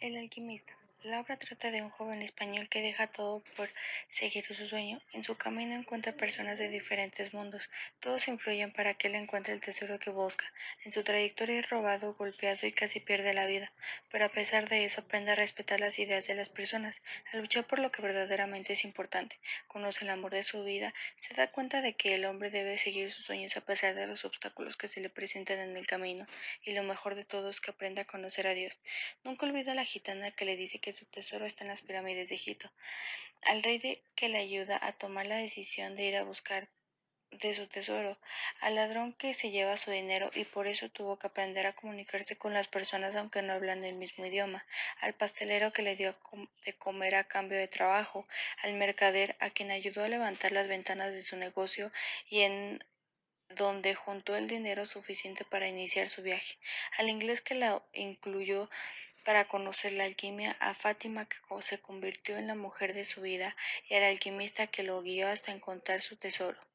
El alquimista. La obra trata de un joven español que deja todo por seguir su sueño. En su camino encuentra personas de diferentes mundos. Todos influyen para que él encuentre el tesoro que busca. En su trayectoria es robado, golpeado y casi pierde la vida, pero a pesar de eso aprende a respetar las ideas de las personas, a luchar por lo que verdaderamente es importante. Conoce el amor de su vida, se da cuenta de que el hombre debe seguir sus sueños a pesar de los obstáculos que se le presentan en el camino, y lo mejor de todo es que aprende a conocer a Dios. Nunca olvida a la gitana que le dice que su tesoro está en las pirámides de Egipto, al rey de que le ayuda a tomar la decisión de ir a buscar de su tesoro, al ladrón que se lleva su dinero y por eso tuvo que aprender a comunicarse con las personas aunque no hablan el mismo idioma, al pastelero que le dio de comer a cambio de trabajo, al mercader a quien ayudó a levantar las ventanas de su negocio y en donde juntó el dinero suficiente para iniciar su viaje, al inglés que la incluyó para conocer la alquimia, a Fátima que se convirtió en la mujer de su vida y al alquimista que lo guió hasta encontrar su tesoro.